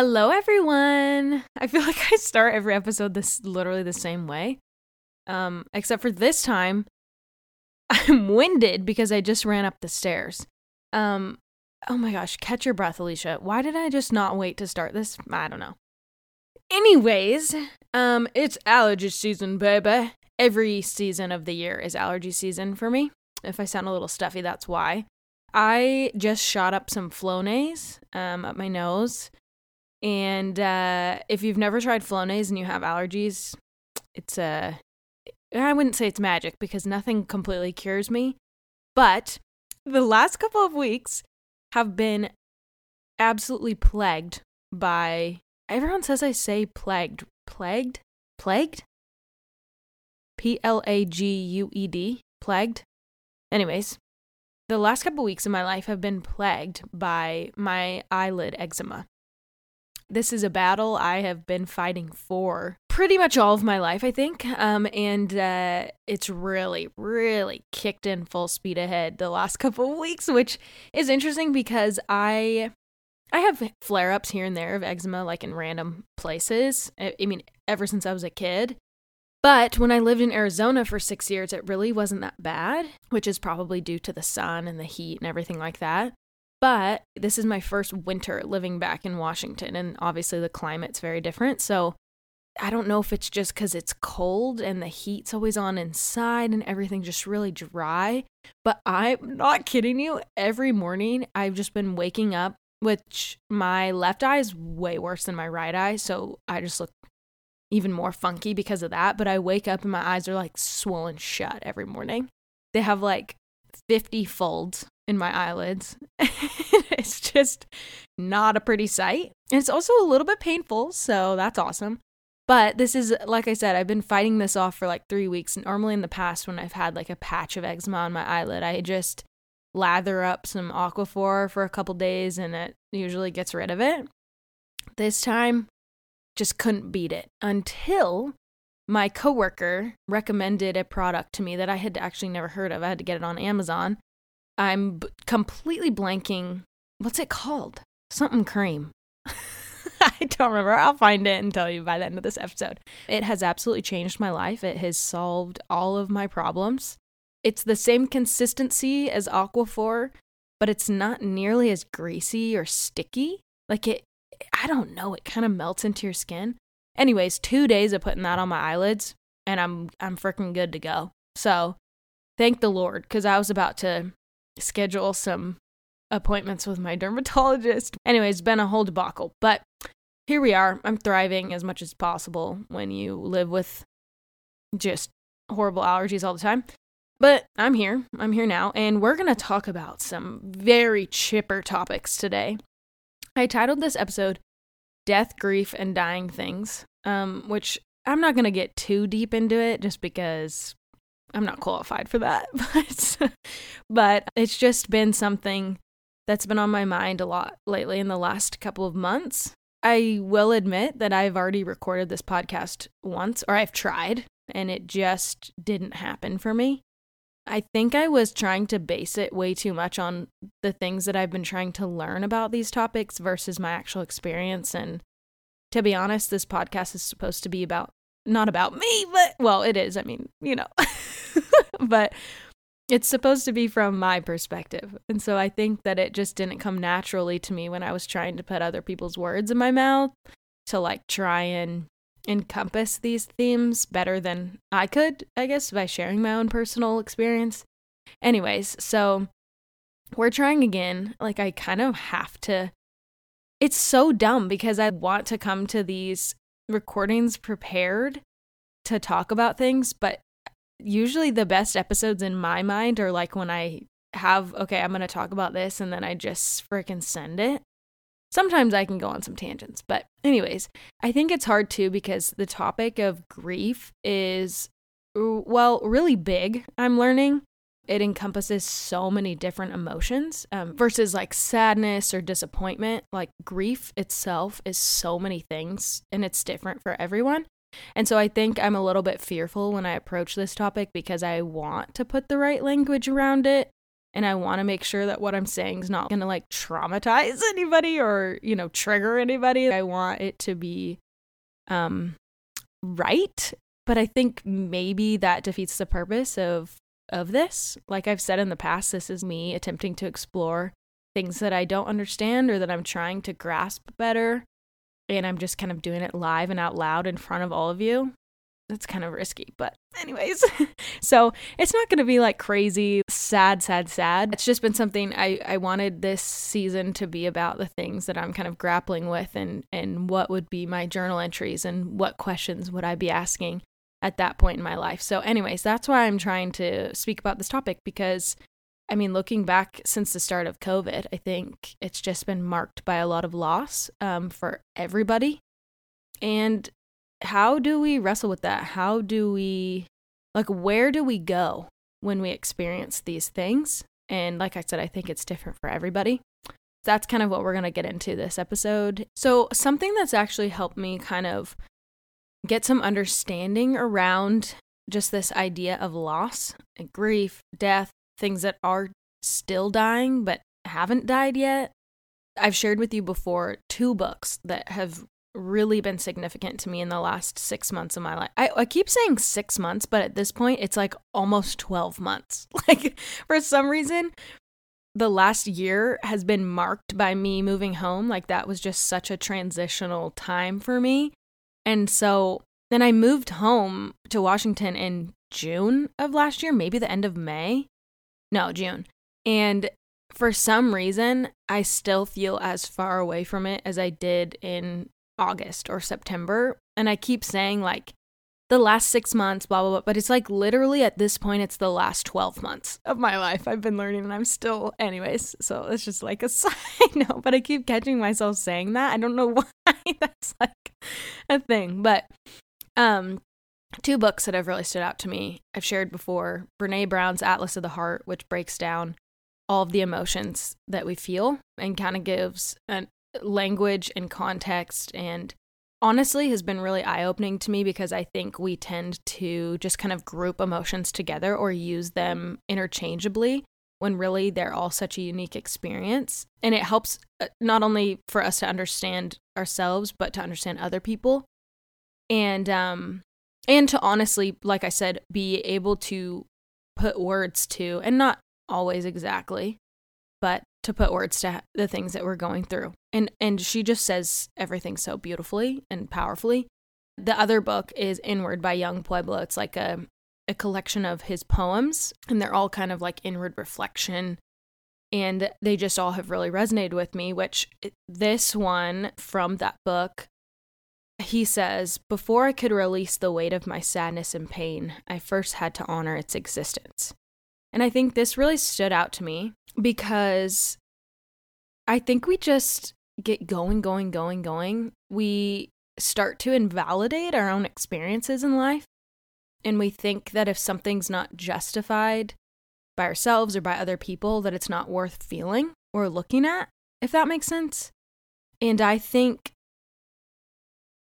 Hello, everyone. I feel like I start every episode this literally the same way, um, except for this time. I'm winded because I just ran up the stairs. Um, oh my gosh, catch your breath, Alicia. Why did I just not wait to start this? I don't know. Anyways, um, it's allergy season, baby. Every season of the year is allergy season for me. If I sound a little stuffy, that's why. I just shot up some Flonase um, up my nose. And uh, if you've never tried Flonase and you have allergies, it's a. I wouldn't say it's magic because nothing completely cures me. But the last couple of weeks have been absolutely plagued by. Everyone says I say plagued. Plagued? Plagued? P L A G U E D. Plagued? Anyways, the last couple weeks of my life have been plagued by my eyelid eczema. This is a battle I have been fighting for pretty much all of my life, I think. Um, and uh, it's really, really kicked in full speed ahead the last couple of weeks, which is interesting because I. I have flare ups here and there of eczema, like in random places. I, I mean, ever since I was a kid. But when I lived in Arizona for six years, it really wasn't that bad, which is probably due to the sun and the heat and everything like that. But this is my first winter living back in Washington, and obviously the climate's very different. So I don't know if it's just because it's cold and the heat's always on inside and everything just really dry. But I'm not kidding you. Every morning I've just been waking up, which my left eye is way worse than my right eye. So I just look even more funky because of that. But I wake up and my eyes are like swollen shut every morning. They have like 50 folds in my eyelids. it's just not a pretty sight. And it's also a little bit painful, so that's awesome. But this is, like I said, I've been fighting this off for like three weeks. Normally, in the past, when I've had like a patch of eczema on my eyelid, I just lather up some Aquaphor for a couple days and it usually gets rid of it. This time, just couldn't beat it until my coworker recommended a product to me that I had actually never heard of. I had to get it on Amazon. I'm b- completely blanking. What's it called? Something cream. I don't remember. I'll find it and tell you by the end of this episode. It has absolutely changed my life. It has solved all of my problems. It's the same consistency as Aquaphor, but it's not nearly as greasy or sticky. Like it, I don't know, it kind of melts into your skin. Anyways, two days of putting that on my eyelids, and I'm I'm freaking good to go. So, thank the Lord, because I was about to schedule some appointments with my dermatologist. Anyways, been a whole debacle, but here we are. I'm thriving as much as possible when you live with just horrible allergies all the time. But I'm here. I'm here now, and we're going to talk about some very chipper topics today. I titled this episode Death, Grief, and Dying Things, um, which I'm not going to get too deep into it just because I'm not qualified for that, but but it's just been something that's been on my mind a lot lately in the last couple of months. I will admit that I've already recorded this podcast once or I've tried and it just didn't happen for me. I think I was trying to base it way too much on the things that I've been trying to learn about these topics versus my actual experience and to be honest, this podcast is supposed to be about not about me, but well, it is. I mean, you know. but it's supposed to be from my perspective. And so I think that it just didn't come naturally to me when I was trying to put other people's words in my mouth to like try and encompass these themes better than I could, I guess, by sharing my own personal experience. Anyways, so we're trying again. Like, I kind of have to. It's so dumb because I want to come to these recordings prepared to talk about things, but usually the best episodes in my mind are like when I have, okay, I'm going to talk about this and then I just freaking send it. Sometimes I can go on some tangents, but, anyways, I think it's hard too because the topic of grief is, well, really big, I'm learning. It encompasses so many different emotions um, versus like sadness or disappointment. Like grief itself is so many things and it's different for everyone. And so I think I'm a little bit fearful when I approach this topic because I want to put the right language around it. and I want to make sure that what I'm saying is not going to like traumatize anybody or, you know, trigger anybody. I want it to be um right, but I think maybe that defeats the purpose of of this. Like I've said in the past, this is me attempting to explore things that I don't understand or that I'm trying to grasp better and I'm just kind of doing it live and out loud in front of all of you that's kind of risky. But, anyways, so it's not going to be like crazy, sad, sad, sad. It's just been something I, I wanted this season to be about the things that I'm kind of grappling with and, and what would be my journal entries and what questions would I be asking at that point in my life. So, anyways, that's why I'm trying to speak about this topic because. I mean, looking back since the start of COVID, I think it's just been marked by a lot of loss um, for everybody. And how do we wrestle with that? How do we, like, where do we go when we experience these things? And like I said, I think it's different for everybody. That's kind of what we're going to get into this episode. So, something that's actually helped me kind of get some understanding around just this idea of loss, and grief, death, things that are still dying but haven't died yet. I've shared with you before two books that have really been significant to me in the last six months of my life. I, I keep saying six months, but at this point, it's like almost 12 months. Like, for some reason, the last year has been marked by me moving home. Like, that was just such a transitional time for me. And so then I moved home to Washington in June of last year, maybe the end of May. No, June. And for some reason, I still feel as far away from it as I did in August or September. And I keep saying like the last six months, blah, blah, blah. But it's like literally at this point, it's the last 12 months of my life. I've been learning and I'm still, anyways. So it's just like a side note. But I keep catching myself saying that. I don't know why that's like a thing. But um, two books that have really stood out to me I've shared before Brene Brown's Atlas of the Heart, which breaks down all of the emotions that we feel and kind of gives an language and context and honestly has been really eye opening to me because I think we tend to just kind of group emotions together or use them interchangeably when really they're all such a unique experience. And it helps uh, not only for us to understand ourselves, but to understand other people. And, um, and to honestly, like I said, be able to put words to, and not always exactly, but to put words to the things that we're going through. And and she just says everything so beautifully and powerfully. The other book is Inward by Yung Pueblo. It's like a a collection of his poems and they're all kind of like inward reflection and they just all have really resonated with me, which this one from that book he says, Before I could release the weight of my sadness and pain, I first had to honor its existence. And I think this really stood out to me because I think we just get going, going, going, going. We start to invalidate our own experiences in life. And we think that if something's not justified by ourselves or by other people, that it's not worth feeling or looking at, if that makes sense. And I think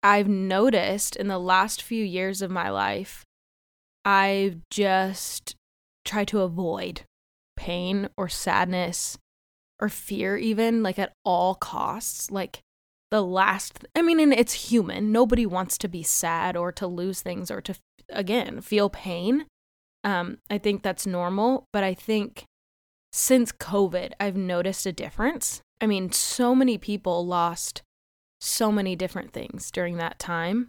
I've noticed in the last few years of my life, I've just tried to avoid pain or sadness or fear, even like at all costs. Like the last, I mean, and it's human. Nobody wants to be sad or to lose things or to, again, feel pain. Um, I think that's normal, but I think since COVID, I've noticed a difference. I mean, so many people lost so many different things during that time.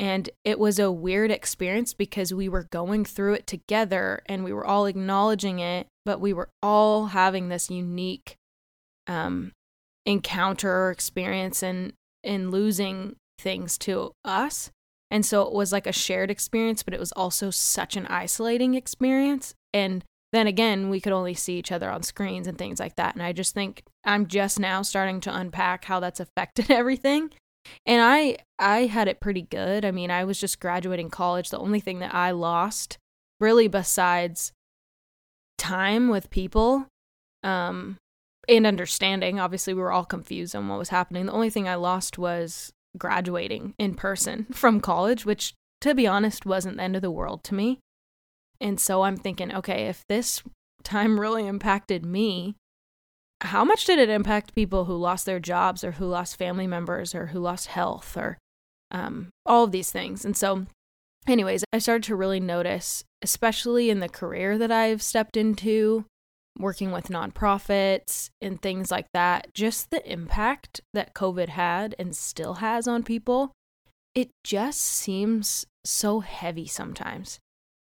And it was a weird experience because we were going through it together and we were all acknowledging it, but we were all having this unique um, encounter or experience in, in losing things to us. And so it was like a shared experience, but it was also such an isolating experience. And then again, we could only see each other on screens and things like that. And I just think I'm just now starting to unpack how that's affected everything and I I had it pretty good. I mean, I was just graduating college. The only thing that I lost really besides time with people um and understanding, obviously we were all confused on what was happening. The only thing I lost was graduating in person from college, which to be honest wasn't the end of the world to me. And so I'm thinking, okay, if this time really impacted me, how much did it impact people who lost their jobs or who lost family members or who lost health or um, all of these things? And so, anyways, I started to really notice, especially in the career that I've stepped into, working with nonprofits and things like that, just the impact that COVID had and still has on people. It just seems so heavy sometimes.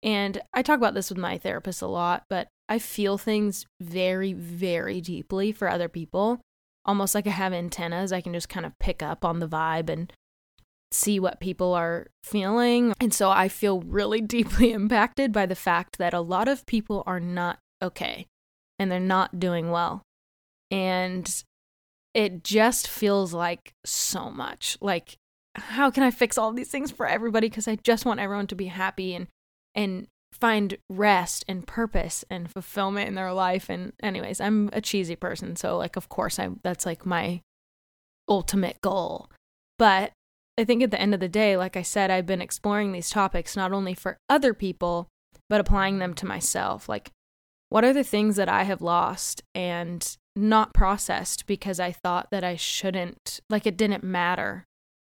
And I talk about this with my therapist a lot, but I feel things very, very deeply for other people. Almost like I have antennas. I can just kind of pick up on the vibe and see what people are feeling. And so I feel really deeply impacted by the fact that a lot of people are not okay and they're not doing well. And it just feels like so much. Like, how can I fix all these things for everybody? Because I just want everyone to be happy and and find rest and purpose and fulfillment in their life. And anyways, I'm a cheesy person, so like of course I that's like my ultimate goal. But I think at the end of the day, like I said, I've been exploring these topics not only for other people, but applying them to myself. Like, what are the things that I have lost and not processed because I thought that I shouldn't, like, it didn't matter?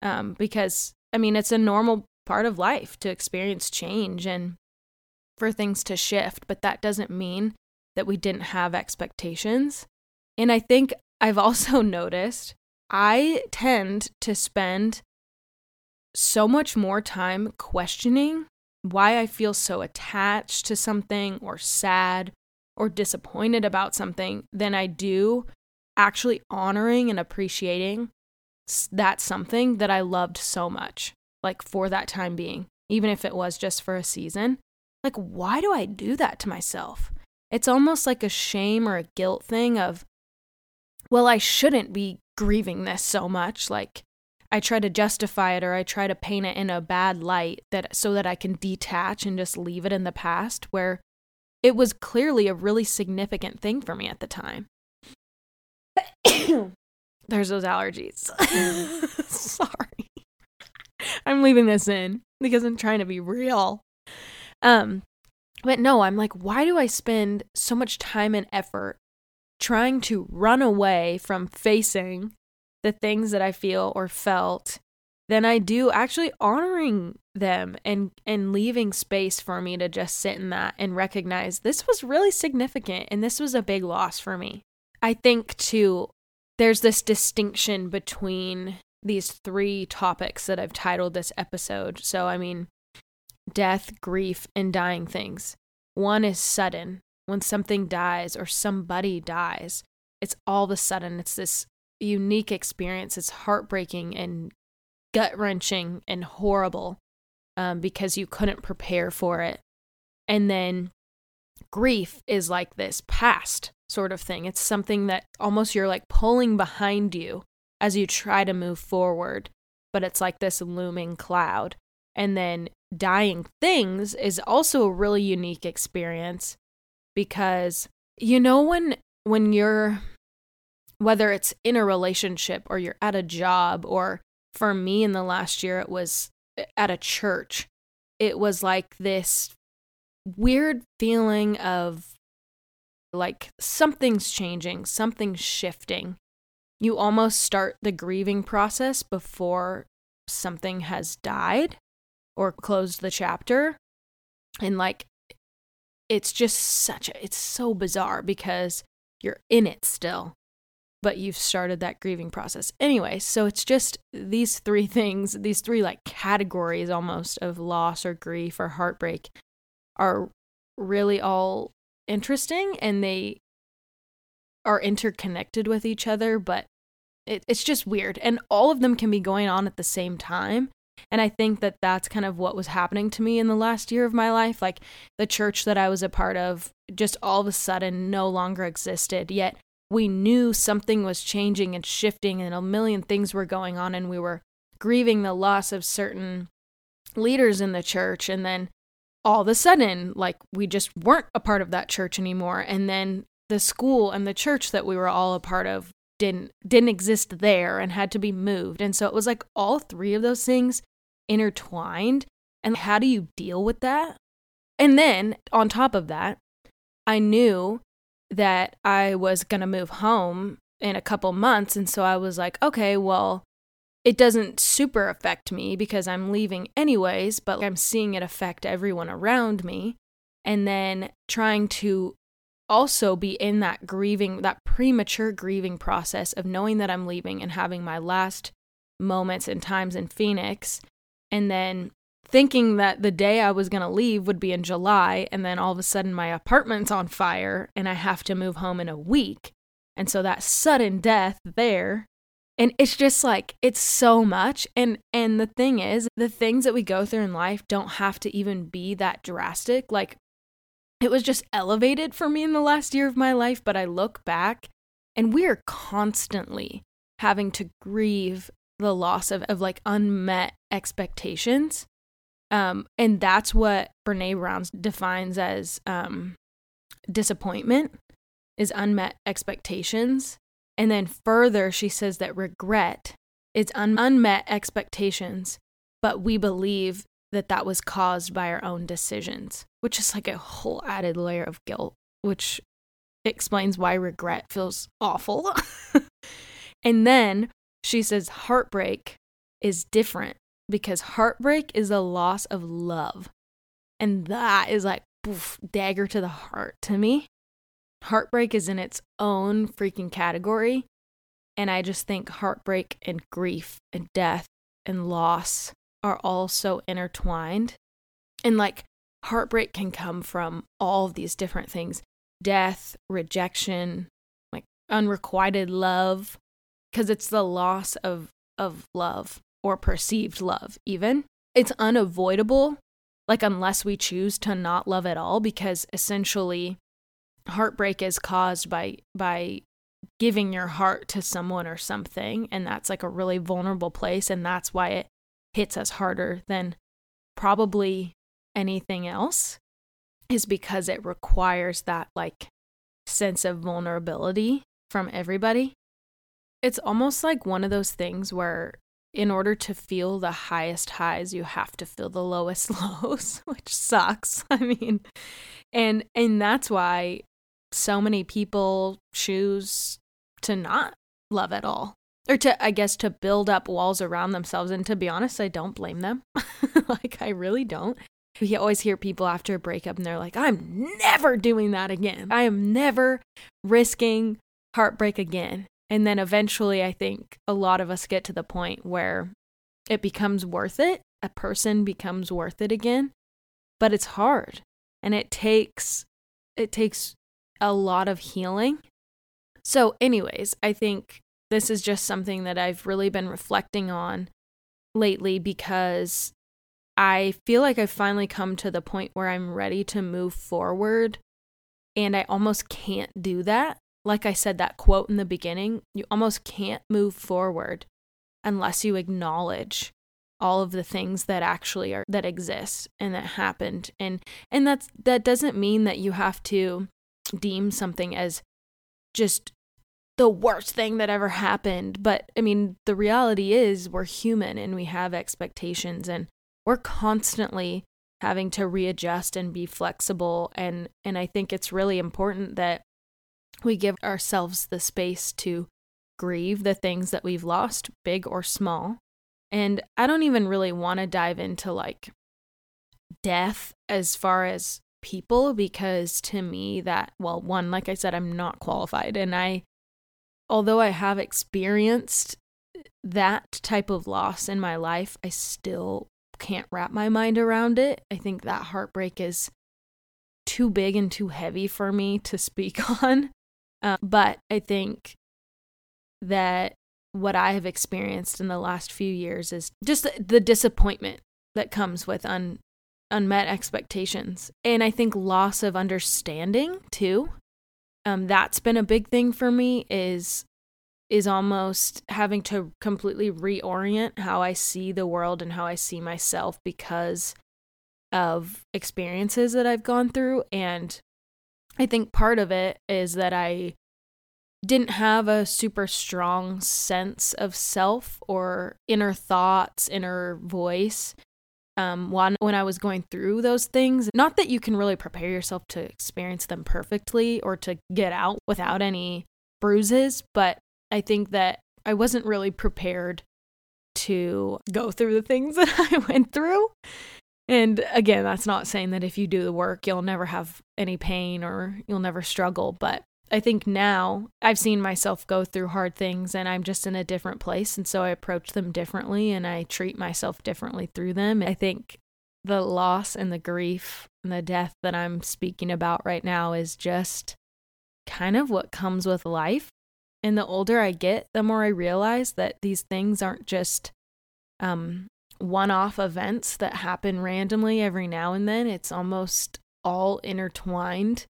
Um, because, I mean, it's a normal part of life to experience change and for things to shift, but that doesn't mean that we didn't have expectations. And I think I've also noticed I tend to spend so much more time questioning why I feel so attached to something or sad or disappointed about something than I do actually honoring and appreciating that something that I loved so much, like for that time being, even if it was just for a season. Like, why do I do that to myself? It's almost like a shame or a guilt thing of, well, I shouldn't be grieving this so much. Like, I try to justify it or I try to paint it in a bad light that so that I can detach and just leave it in the past where it was clearly a really significant thing for me at the time. There's those allergies. Sorry. I'm leaving this in because I'm trying to be real. Um but no, I'm like why do I spend so much time and effort trying to run away from facing the things that I feel or felt than I do actually honoring them and and leaving space for me to just sit in that and recognize this was really significant and this was a big loss for me. I think too there's this distinction between these three topics that I've titled this episode. So I mean death, grief, and dying things. One is sudden. When something dies or somebody dies, it's all of a sudden it's this unique experience. It's heartbreaking and gut wrenching and horrible um, because you couldn't prepare for it. And then grief is like this past sort of thing. It's something that almost you're like pulling behind you as you try to move forward, but it's like this looming cloud. And then dying things is also a really unique experience because you know when when you're whether it's in a relationship or you're at a job or for me in the last year it was eh, at a church it was like this weird feeling of like something's changing something's shifting you almost start the grieving process before something has died or closed the chapter and like it's just such a it's so bizarre because you're in it still but you've started that grieving process. Anyway, so it's just these three things, these three like categories almost of loss or grief or heartbreak are really all interesting and they are interconnected with each other, but it, it's just weird. And all of them can be going on at the same time. And I think that that's kind of what was happening to me in the last year of my life. Like the church that I was a part of just all of a sudden no longer existed. Yet we knew something was changing and shifting and a million things were going on and we were grieving the loss of certain leaders in the church and then all of a sudden like we just weren't a part of that church anymore and then the school and the church that we were all a part of didn't didn't exist there and had to be moved and so it was like all three of those things intertwined and how do you deal with that and then on top of that I knew that I was going to move home in a couple months. And so I was like, okay, well, it doesn't super affect me because I'm leaving anyways, but I'm seeing it affect everyone around me. And then trying to also be in that grieving, that premature grieving process of knowing that I'm leaving and having my last moments and times in Phoenix. And then thinking that the day I was going to leave would be in July. And then all of a sudden my apartment's on fire and I have to move home in a week. And so that sudden death there and it's just like it's so much and and the thing is the things that we go through in life don't have to even be that drastic like it was just elevated for me in the last year of my life but i look back and we are constantly having to grieve the loss of, of like unmet expectations. Um and that's what brene brown defines as um disappointment is unmet expectations. And then further, she says that regret is un- unmet expectations, but we believe that that was caused by our own decisions, which is like a whole added layer of guilt, which explains why regret feels awful. and then she says heartbreak is different because heartbreak is a loss of love. And that is like poof, dagger to the heart to me heartbreak is in its own freaking category. And I just think heartbreak and grief and death and loss are all so intertwined. And like heartbreak can come from all of these different things death, rejection, like unrequited love, because it's the loss of, of love or perceived love, even. It's unavoidable, like, unless we choose to not love at all, because essentially heartbreak is caused by by giving your heart to someone or something and that's like a really vulnerable place and that's why it hits us harder than probably anything else is because it requires that like sense of vulnerability from everybody. It's almost like one of those things where in order to feel the highest highs you have to feel the lowest lows which sucks i mean. And and that's why so many people choose to not love at all or to i guess to build up walls around themselves. And to be honest i don't blame them. Like i really don't. We always hear people after a breakup and they're like i'm never doing that again. I am never risking heartbreak again. And then eventually i think a lot of us get to the point where it becomes worth it. A person becomes worth it again. But it's hard. And it takes it takes a lot of healing. So, anyways, I think this is just something that I've really been reflecting on lately because I feel like I've finally come to the point where I'm ready to move forward and I almost can't do that. Like I said, that quote in the beginning, you almost can't move forward unless you acknowledge all of the things that actually are that exist and that happened and and that's that doesn't mean that you have to deem something as just the worst thing that ever happened. But I mean, the reality is we're human and we have expectations and we're constantly having to readjust and be flexible and and I think it's really important that we give ourselves the space to grieve the things that we've lost, big or small. And I don't even really want to dive into like death as far as people because to me that well one like I said I'm not qualified and I although I have experienced that type of loss in my life I still can't wrap my mind around it. I think that heartbreak is too big and too heavy for me to speak on. Uh, but I think that what I have experienced in the last few years is just the, disappointment that comes with un, unmet expectations and i think loss of understanding too um that's been a big thing for me is is almost having to completely reorient how i see the world and how i see myself because of experiences that i've gone through. And i think part of it is that i didn't have a super strong sense of self or inner thoughts inner voice um, one when I was going through those things. Not that you can really prepare yourself to experience them perfectly or to get out without any bruises, but I think that I wasn't really prepared to go through the things that I went through. And again, that's not saying that if you do the work, you'll never have any pain or you'll never struggle. But I think now I've seen myself go through hard things and I'm just in a different place. And so I approach them differently and I treat myself differently through them. I think the loss and the grief and the death that I'm speaking about right now is just kind of what comes with life. And the older I get, the more I realize that these things aren't just um, one off events that happen randomly every now and then. It's almost all intertwined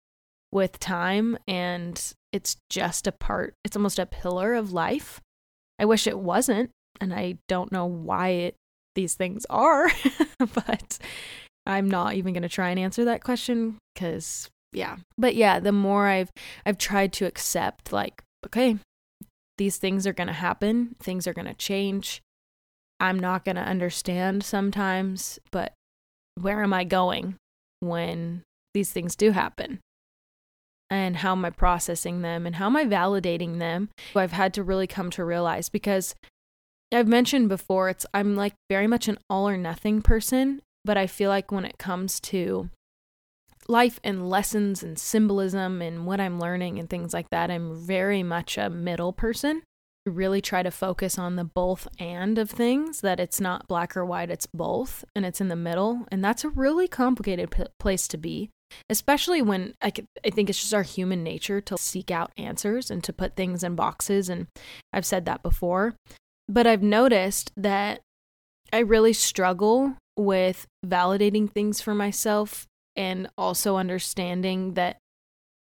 with time and it's just a part, it's almost a pillar of life. I wish it wasn't, and I don't know why it, these things are, but I'm not even going to try and answer that question cuz yeah. But yeah, the more I've I've tried to accept like okay, these things are going to happen, things are going to change. I'm not going to understand sometimes, but where am I going when these things do happen? And how am I processing them and how am I validating them? I've had to really come to realize because I've mentioned before it's I'm like very much an all or nothing person, but I feel like when it comes to life and lessons and symbolism and what I'm learning and things like that, I'm very much a middle person I really try to focus on the both and of things that it's not black or white it's both and it's in the middle and that's a really complicated p- place to be especially when I, I think it's just our human nature to seek out answers and to put things in boxes and i've said that before. But i've noticed that i really struggle with validating things for myself and also understanding that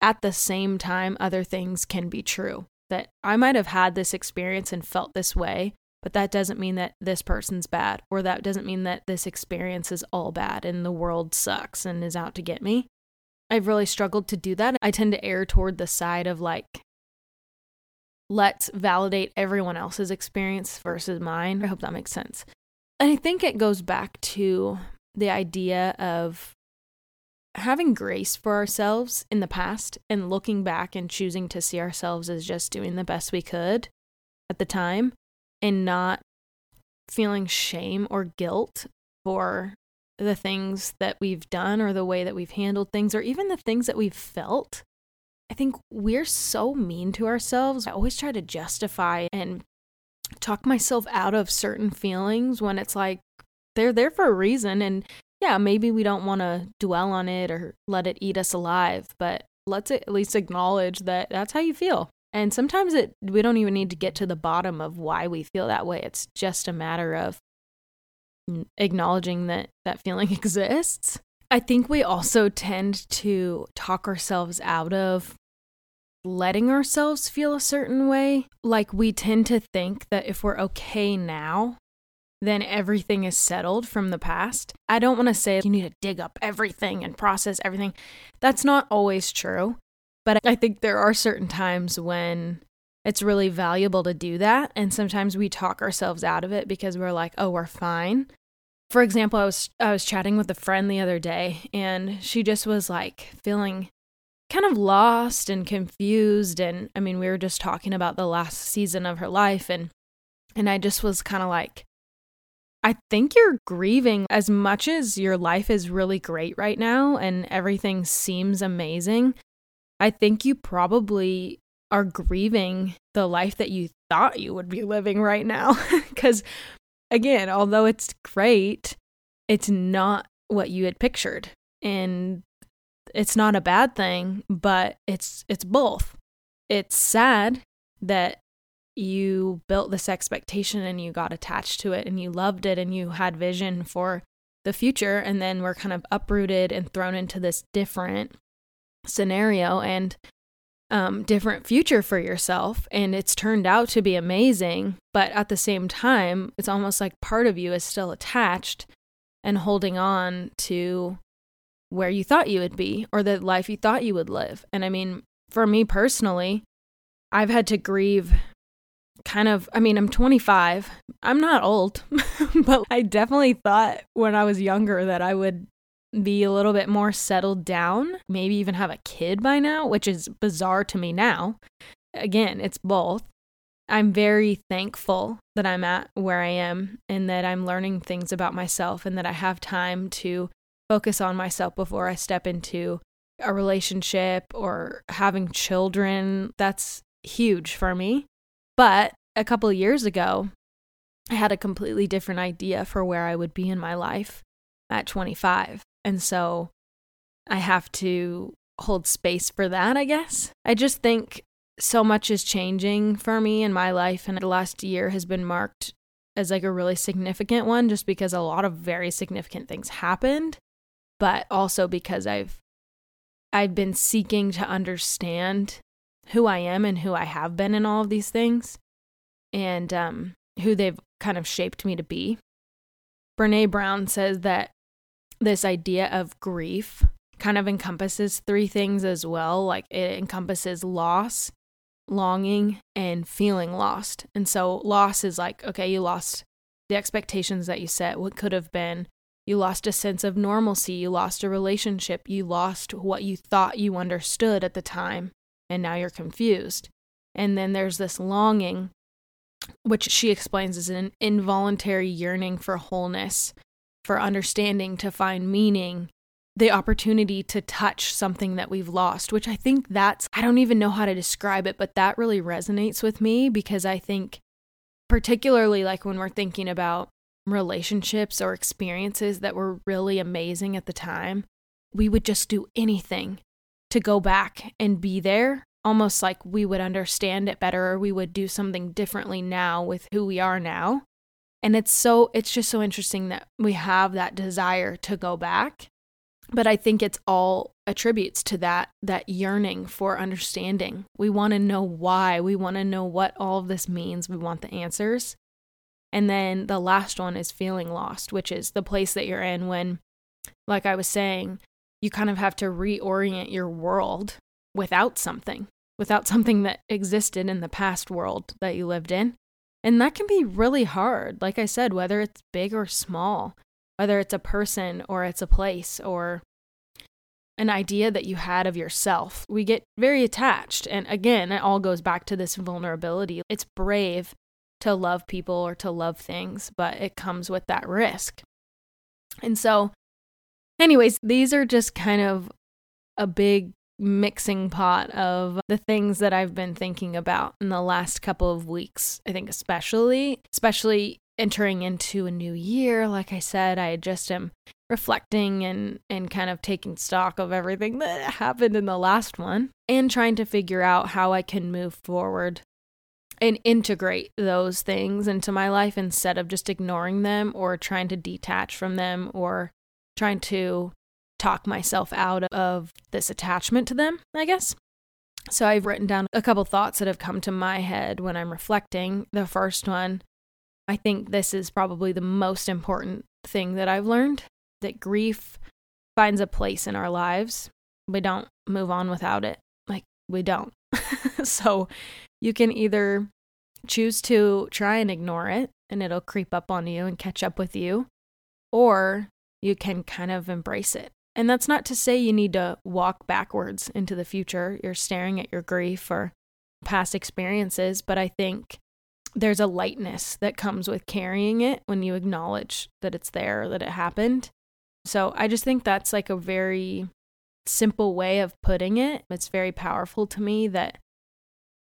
at the same time other things can be true that I might have had this experience and felt this way, but that doesn't mean that this person's bad, or that doesn't mean that this experience is all bad and the world sucks and is out to get me. I've really struggled to do that. I tend to err toward the side of like, let's validate everyone else's experience versus mine. I hope that makes sense. And I think it goes back to the idea of having grace for ourselves in the past and looking back and choosing to see ourselves as just doing the best we could at the time and not feeling shame or guilt for the things that we've done or the way that we've handled things or even the things that we've felt. I think we're so mean to ourselves. I always try to justify and talk myself out of certain feelings when it's like they're there for a reason and yeah, maybe we don't want to dwell on it or let it eat us alive, but let's at least acknowledge that that's how you feel. And sometimes it we don't even need to get to the bottom of why we feel that way. It's just a matter of acknowledging that that feeling exists. I think we also tend to talk ourselves out of letting ourselves feel a certain way. Like we tend to think that if we're okay now, then everything is settled from the past. I don't want to say you need to dig up everything and process everything. That's not always true. But I think there are certain times when it's really valuable to do that. And sometimes we talk ourselves out of it because we're like, oh, we're fine. For example, I was I was chatting with a friend the other day and she just was like feeling kind of lost and confused and I mean we were just talking about the last season of her life and and I just was kind of like I think you're grieving as much as your life is really great right now and everything seems amazing. I think you probably are grieving the life that you thought you would be living right now. Because, again, although it's great, it's not what you had pictured. And it's not a bad thing, but it's it's both. It's sad that you built this expectation and you got attached to it and you loved it and you had vision for the future and then we're kind of uprooted and thrown into this different scenario and um, different future for yourself and it's turned out to be amazing but at the same time it's almost like part of you is still attached and holding on to where you thought you would be or the life you thought you would live and i mean for me personally i've had to grieve kind of, I mean, I'm 25. I'm not old, but I definitely thought when I was younger that I would be a little bit more settled down, maybe even have a kid by now, which is bizarre to me now. Again, it's both. I'm very thankful that I'm at where I am and that I'm learning things about myself and that I have time to focus on myself before I step into a relationship or having children. That's huge for me. But a couple years ago, I had a completely different idea for where I would be in my life at 25. And so I have to hold space for that, I guess. I just think so much is changing for me in my life, and the last year has been marked as like a really significant one just because a lot of very significant things happened, but also because I've I've been seeking to understand who I am and who I have been in all of these things and um, who they've kind of shaped me to be. Brene Brown says that this idea of grief kind of encompasses three things as well. Like it encompasses loss, longing, and feeling lost. And so loss is like, okay, you lost the expectations that you set, what could have been. You lost a sense of normalcy. You lost a relationship. You lost what you thought you understood at the time. And now you're confused. And then there's this longing, which she explains is an involuntary yearning for wholeness for understanding, to find meaning, the opportunity to touch something that we've lost, which I think that's, I don't even know how to describe it, but that really resonates with me because I think, particularly like when we're thinking about relationships or experiences that were really amazing at the time, we would just do anything to go back and be there, almost like we would understand it better or we would do something differently now with who we are now. And it's so, it's just so interesting that we have that desire to go back. But I think it's all attributes to that, that yearning for understanding. We want to know why. We want to know what all of this means. We want the answers. And then the last one is feeling lost, which is the place that you're in when, like I was saying, you kind of have to reorient your world without something, without something that existed in the past world that you lived in. And that can be really hard. Like I said, whether it's big or small, whether it's a person or it's a place or an idea that you had of yourself. We get very attached. And again, it all goes back to this vulnerability. It's brave to love people or to love things, but it comes with that risk. And so, anyways, these are just kind of a big mixing pot of the things that I've been thinking about in the last couple of weeks. I think, especially, especially entering into a new year. Like I said, I just am reflecting and, and kind of taking stock of everything that happened in the last one and trying to figure out how I can move forward and integrate those things into my life instead of just ignoring them or trying to detach from them or trying to talk myself out of this attachment to them, I guess. So I've written down a couple thoughts that have come to my head when I'm reflecting. The first one, I think this is probably the most important thing that I've learned that grief finds a place in our lives. We don't move on without it. Like, we don't. so you can either choose to try and ignore it and it'll creep up on you and catch up with you, or you can kind of embrace it and that's not to say you need to walk backwards into the future. You're staring at your grief or past experiences, but I think there's a lightness that comes with carrying it when you acknowledge that it's there, that it happened. So I just think that's like a very simple way of putting it. It's very powerful to me that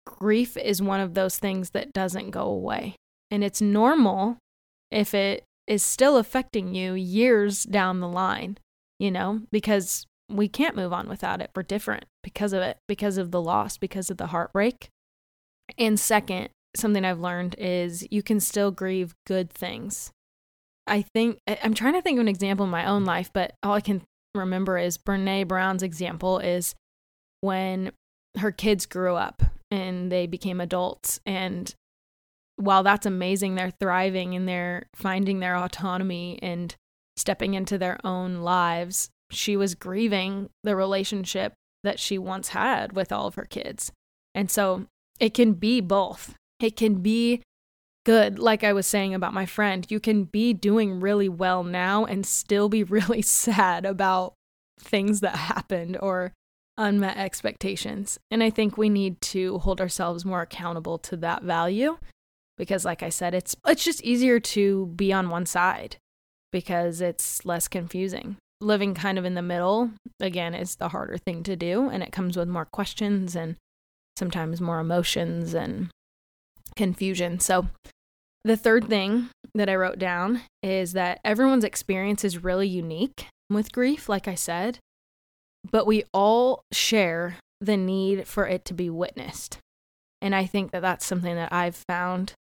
grief is one of those things that doesn't go away. And it's normal if it is still affecting you years down the line you know, because we can't move on without it. We're different because of it, because of the loss, because of the heartbreak. And second, something I've learned is you can still grieve good things. I think I'm trying to think of an example in my own life, but all I can remember is Brene Brown's example is when her kids grew up and they became adults and while that's amazing they're thriving and they're finding their autonomy and stepping into their own lives, she was grieving the relationship that she once had with all of her kids. And so it can be both. It can be good. Like I was saying about my friend, you can be doing really well now and still be really sad about things that happened or unmet expectations. And I think we need to hold ourselves more accountable to that value because like I said, it's it's just easier to be on one side because it's less confusing. Living kind of in the middle again is the harder thing to do and it comes with more questions and sometimes more emotions and confusion. So the third thing that I wrote down is that everyone's experience is really unique with grief, like I said, but we all share the need for it to be witnessed. And I think that that's something that I've found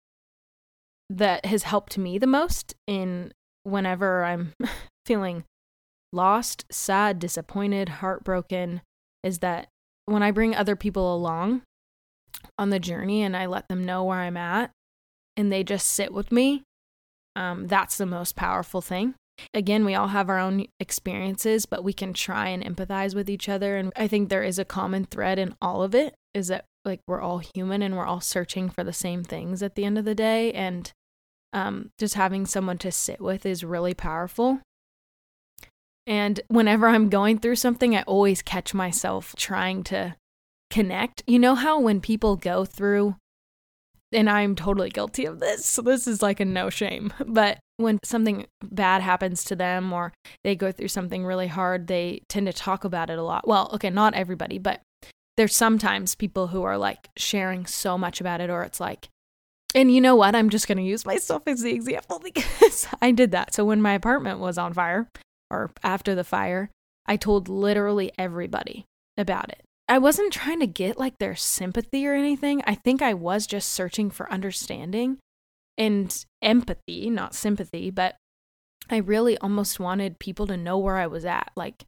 that has helped me the most in whenever I'm feeling lost, sad, disappointed, heartbroken is that when I bring other people along on the journey and I let them know where I'm at and they just sit with me, um, that's the most powerful thing. Again, we all have our own experiences, but we can try and empathize with each other. And I think there is a common thread in all of it is that like we're all human and we're all searching for the same things at the end of the day. And um, just having someone to sit with is really powerful. And whenever I'm going through something, I always catch myself trying to connect. You know how when people go through and I'm totally guilty of this. So this is like a no shame. But when something bad happens to them or they go through something really hard, they tend to talk about it a lot. Well, okay, not everybody, but there's sometimes people who are like sharing so much about it or it's like and you know what? I'm just going to use myself as the example because I did that. So when my apartment was on fire or after the fire, I told literally everybody about it. I wasn't trying to get like their sympathy or anything. I think I was just searching for understanding and empathy, not sympathy, but I really almost wanted people to know where I was at. Like,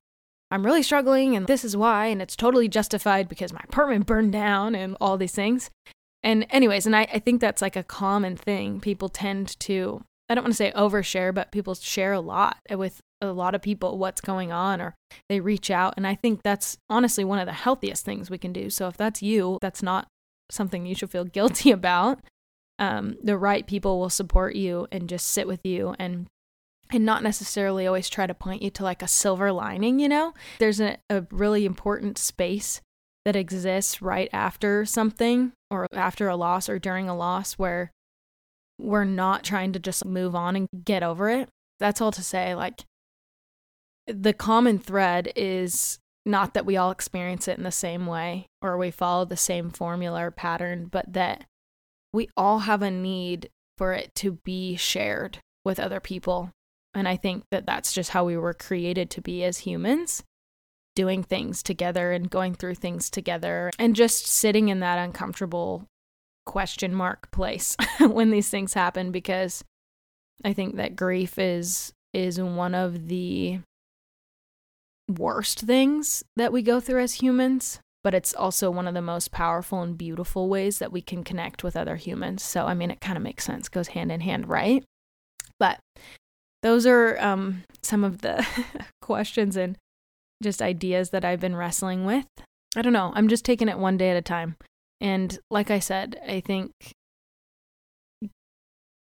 I'm really struggling and this is why, and it's totally justified because my apartment burned down and all these things. And, anyways, and I, I think that's like a common thing. People tend to, I don't want to say overshare, but people share a lot with a lot of people what's going on or they reach out. And I think that's honestly one of the healthiest things we can do. So if that's you, that's not something you should feel guilty about. Um, the right people will support you and just sit with you and and not necessarily always try to point you to like a silver lining, you know? There's a, a really important space that exists right after something or after a loss or during a loss where we're not trying to just move on and get over it. That's all to say, like, the common thread is not that we all experience it in the same way or we follow the same formula or pattern, but that we all have a need for it to be shared with other people. And I think that that's just how we were created to be as humans doing things together and going through things together and just sitting in that uncomfortable question mark place when these things happen because I think that grief is is one of the worst things that we go through as humans, but it's also one of the most powerful and beautiful ways that we can connect with other humans. So, I mean, it kind of makes sense, goes hand in hand, right? But those are um, some of the questions and just ideas that I've been wrestling with. I don't know. I'm just taking it one day at a time. And like I said, I think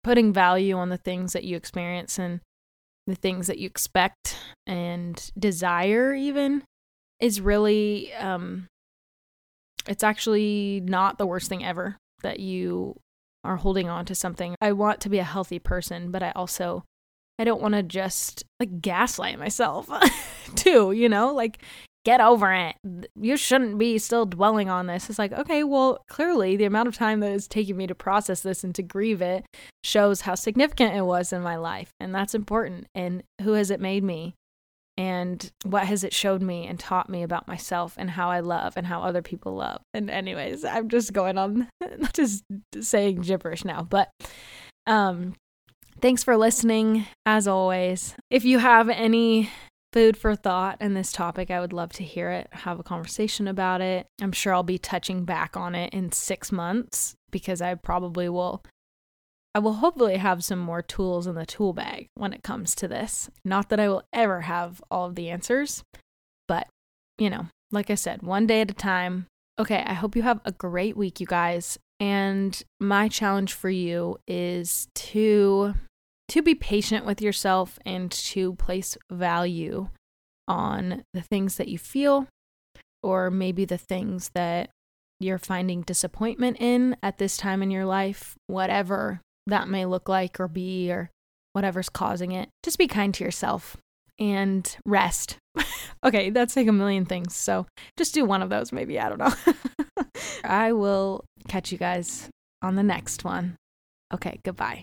putting value on the things that you experience and the things that you expect and desire even is really um it's actually not the worst thing ever that you are holding on to something. I want to be a healthy person, but I also I don't want to just like gaslight myself too, you know? Like get over it. You shouldn't be still dwelling on this. It's like, okay, well, clearly the amount of time that it's taking me to process this and to grieve it shows how significant it was in my life. And that's important. And who has it made me? And what has it showed me and taught me about myself and how I love and how other people love? And, anyways, I'm just going on, just saying gibberish now. But, um, Thanks for listening, as always. If you have any food for thought in this topic. I would love to hear it, have a conversation about it. I'm sure I'll be touching back on it in six months because I probably will. I will hopefully have some more tools in the tool bag when it comes to this. Not that I will ever have all of the answers, but you know, like I said, one day at a time. Okay, I hope you have a great week, you guys, And my challenge for you is to to be patient with yourself and to place value on the things that you feel or maybe the things that you're finding disappointment in at this time in your life, whatever that may look like or be or whatever's causing it. Just be kind to yourself and rest. okay, that's like a million things. So just do one of those, maybe. I don't know. I will catch you guys on the next one. Okay, goodbye.